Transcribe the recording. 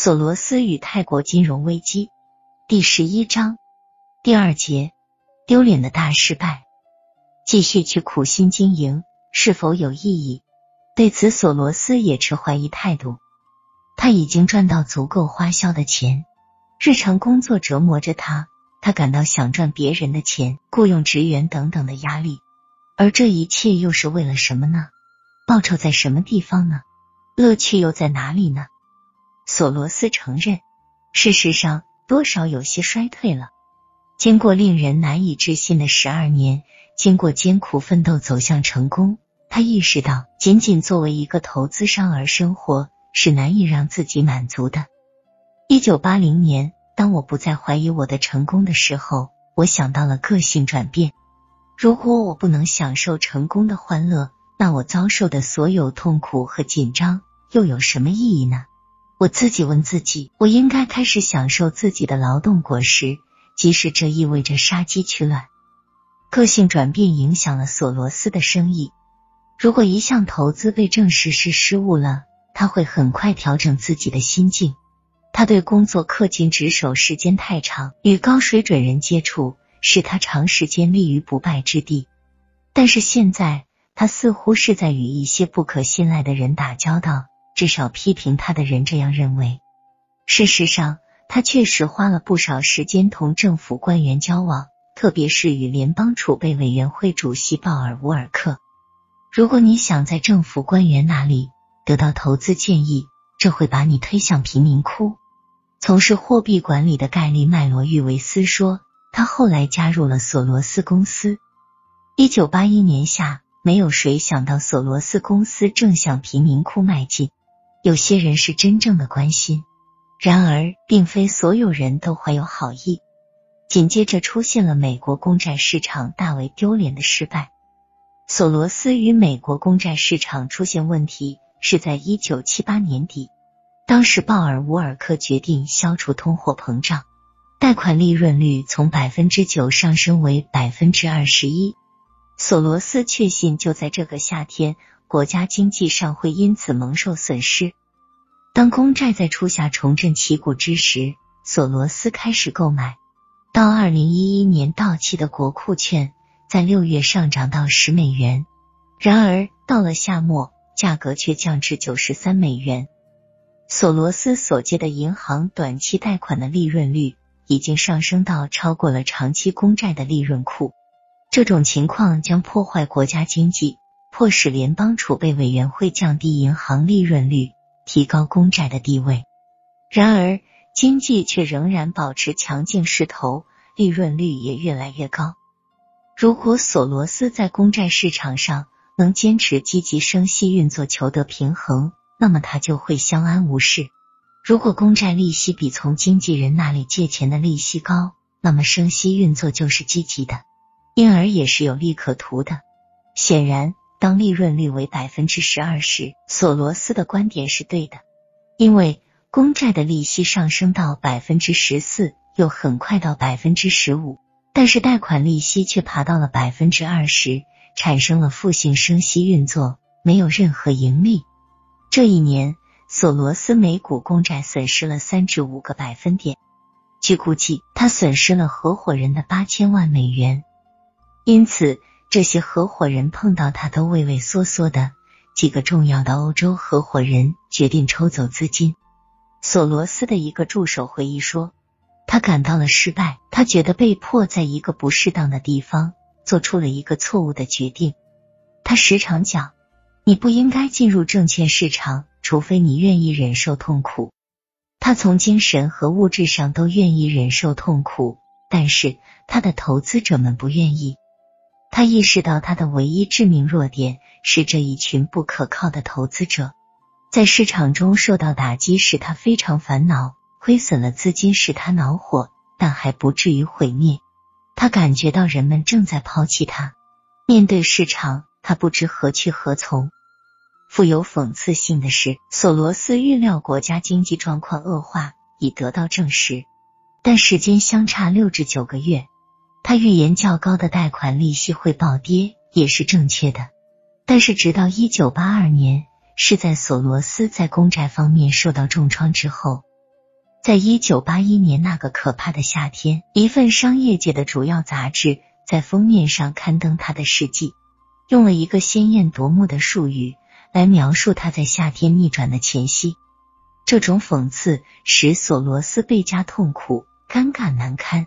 索罗斯与泰国金融危机第十一章第二节丢脸的大失败。继续去苦心经营是否有意义？对此，索罗斯也持怀疑态度。他已经赚到足够花销的钱，日常工作折磨着他，他感到想赚别人的钱、雇佣职员等等的压力。而这一切又是为了什么呢？报酬在什么地方呢？乐趣又在哪里呢？索罗斯承认，事实上多少有些衰退了。经过令人难以置信的十二年，经过艰苦奋斗走向成功，他意识到，仅仅作为一个投资商而生活是难以让自己满足的。一九八零年，当我不再怀疑我的成功的时候，我想到了个性转变。如果我不能享受成功的欢乐，那我遭受的所有痛苦和紧张又有什么意义呢？我自己问自己：我应该开始享受自己的劳动果实，即使这意味着杀鸡取卵。个性转变影响了索罗斯的生意。如果一项投资被证实是失误了，他会很快调整自己的心境。他对工作恪尽职守时间太长，与高水准人接触，使他长时间立于不败之地。但是现在，他似乎是在与一些不可信赖的人打交道。至少批评他的人这样认为。事实上，他确实花了不少时间同政府官员交往，特别是与联邦储备委员会主席鲍尔·沃尔克。如果你想在政府官员那里得到投资建议，这会把你推向贫民窟。从事货币管理的盖利·麦罗玉维斯说，他后来加入了索罗斯公司。一九八一年夏，没有谁想到索罗斯公司正向贫民窟迈进。有些人是真正的关心，然而并非所有人都怀有好意。紧接着出现了美国公债市场大为丢脸的失败。索罗斯与美国公债市场出现问题是在一九七八年底，当时鲍尔·伍尔克决定消除通货膨胀，贷款利润率从百分之九上升为百分之二十一。索罗斯确信就在这个夏天。国家经济上会因此蒙受损失。当公债在初夏重振旗鼓之时，索罗斯开始购买。到二零一一年到期的国库券，在六月上涨到十美元。然而到了夏末，价格却降至九十三美元。索罗斯所借的银行短期贷款的利润率已经上升到超过了长期公债的利润库。这种情况将破坏国家经济。迫使联邦储备委员会降低银行利润率，提高公债的地位。然而，经济却仍然保持强劲势头，利润率也越来越高。如果索罗斯在公债市场上能坚持积极升息运作，求得平衡，那么他就会相安无事。如果公债利息比从经纪人那里借钱的利息高，那么升息运作就是积极的，因而也是有利可图的。显然。当利润率为百分之十二时，索罗斯的观点是对的，因为公债的利息上升到百分之十四，又很快到百分之十五，但是贷款利息却爬到了百分之二十，产生了负性升息运作，没有任何盈利。这一年，索罗斯每股公债损失了三至五个百分点，据估计，他损失了合伙人的八千万美元，因此。这些合伙人碰到他都畏畏缩缩的。几个重要的欧洲合伙人决定抽走资金。索罗斯的一个助手回忆说：“他感到了失败，他觉得被迫在一个不适当的地方做出了一个错误的决定。他时常讲：‘你不应该进入证券市场，除非你愿意忍受痛苦。’他从精神和物质上都愿意忍受痛苦，但是他的投资者们不愿意。”他意识到他的唯一致命弱点是这一群不可靠的投资者，在市场中受到打击使他非常烦恼，亏损了资金使他恼火，但还不至于毁灭。他感觉到人们正在抛弃他，面对市场，他不知何去何从。富有讽刺性的是，索罗斯预料国家经济状况恶化已得到证实，但时间相差六至九个月。他预言较高的贷款利息会暴跌也是正确的，但是直到一九八二年，是在索罗斯在公债方面受到重创之后，在一九八一年那个可怕的夏天，一份商业界的主要杂志在封面上刊登他的事迹，用了一个鲜艳夺目的术语来描述他在夏天逆转的前夕。这种讽刺使索罗斯倍加痛苦、尴尬难堪。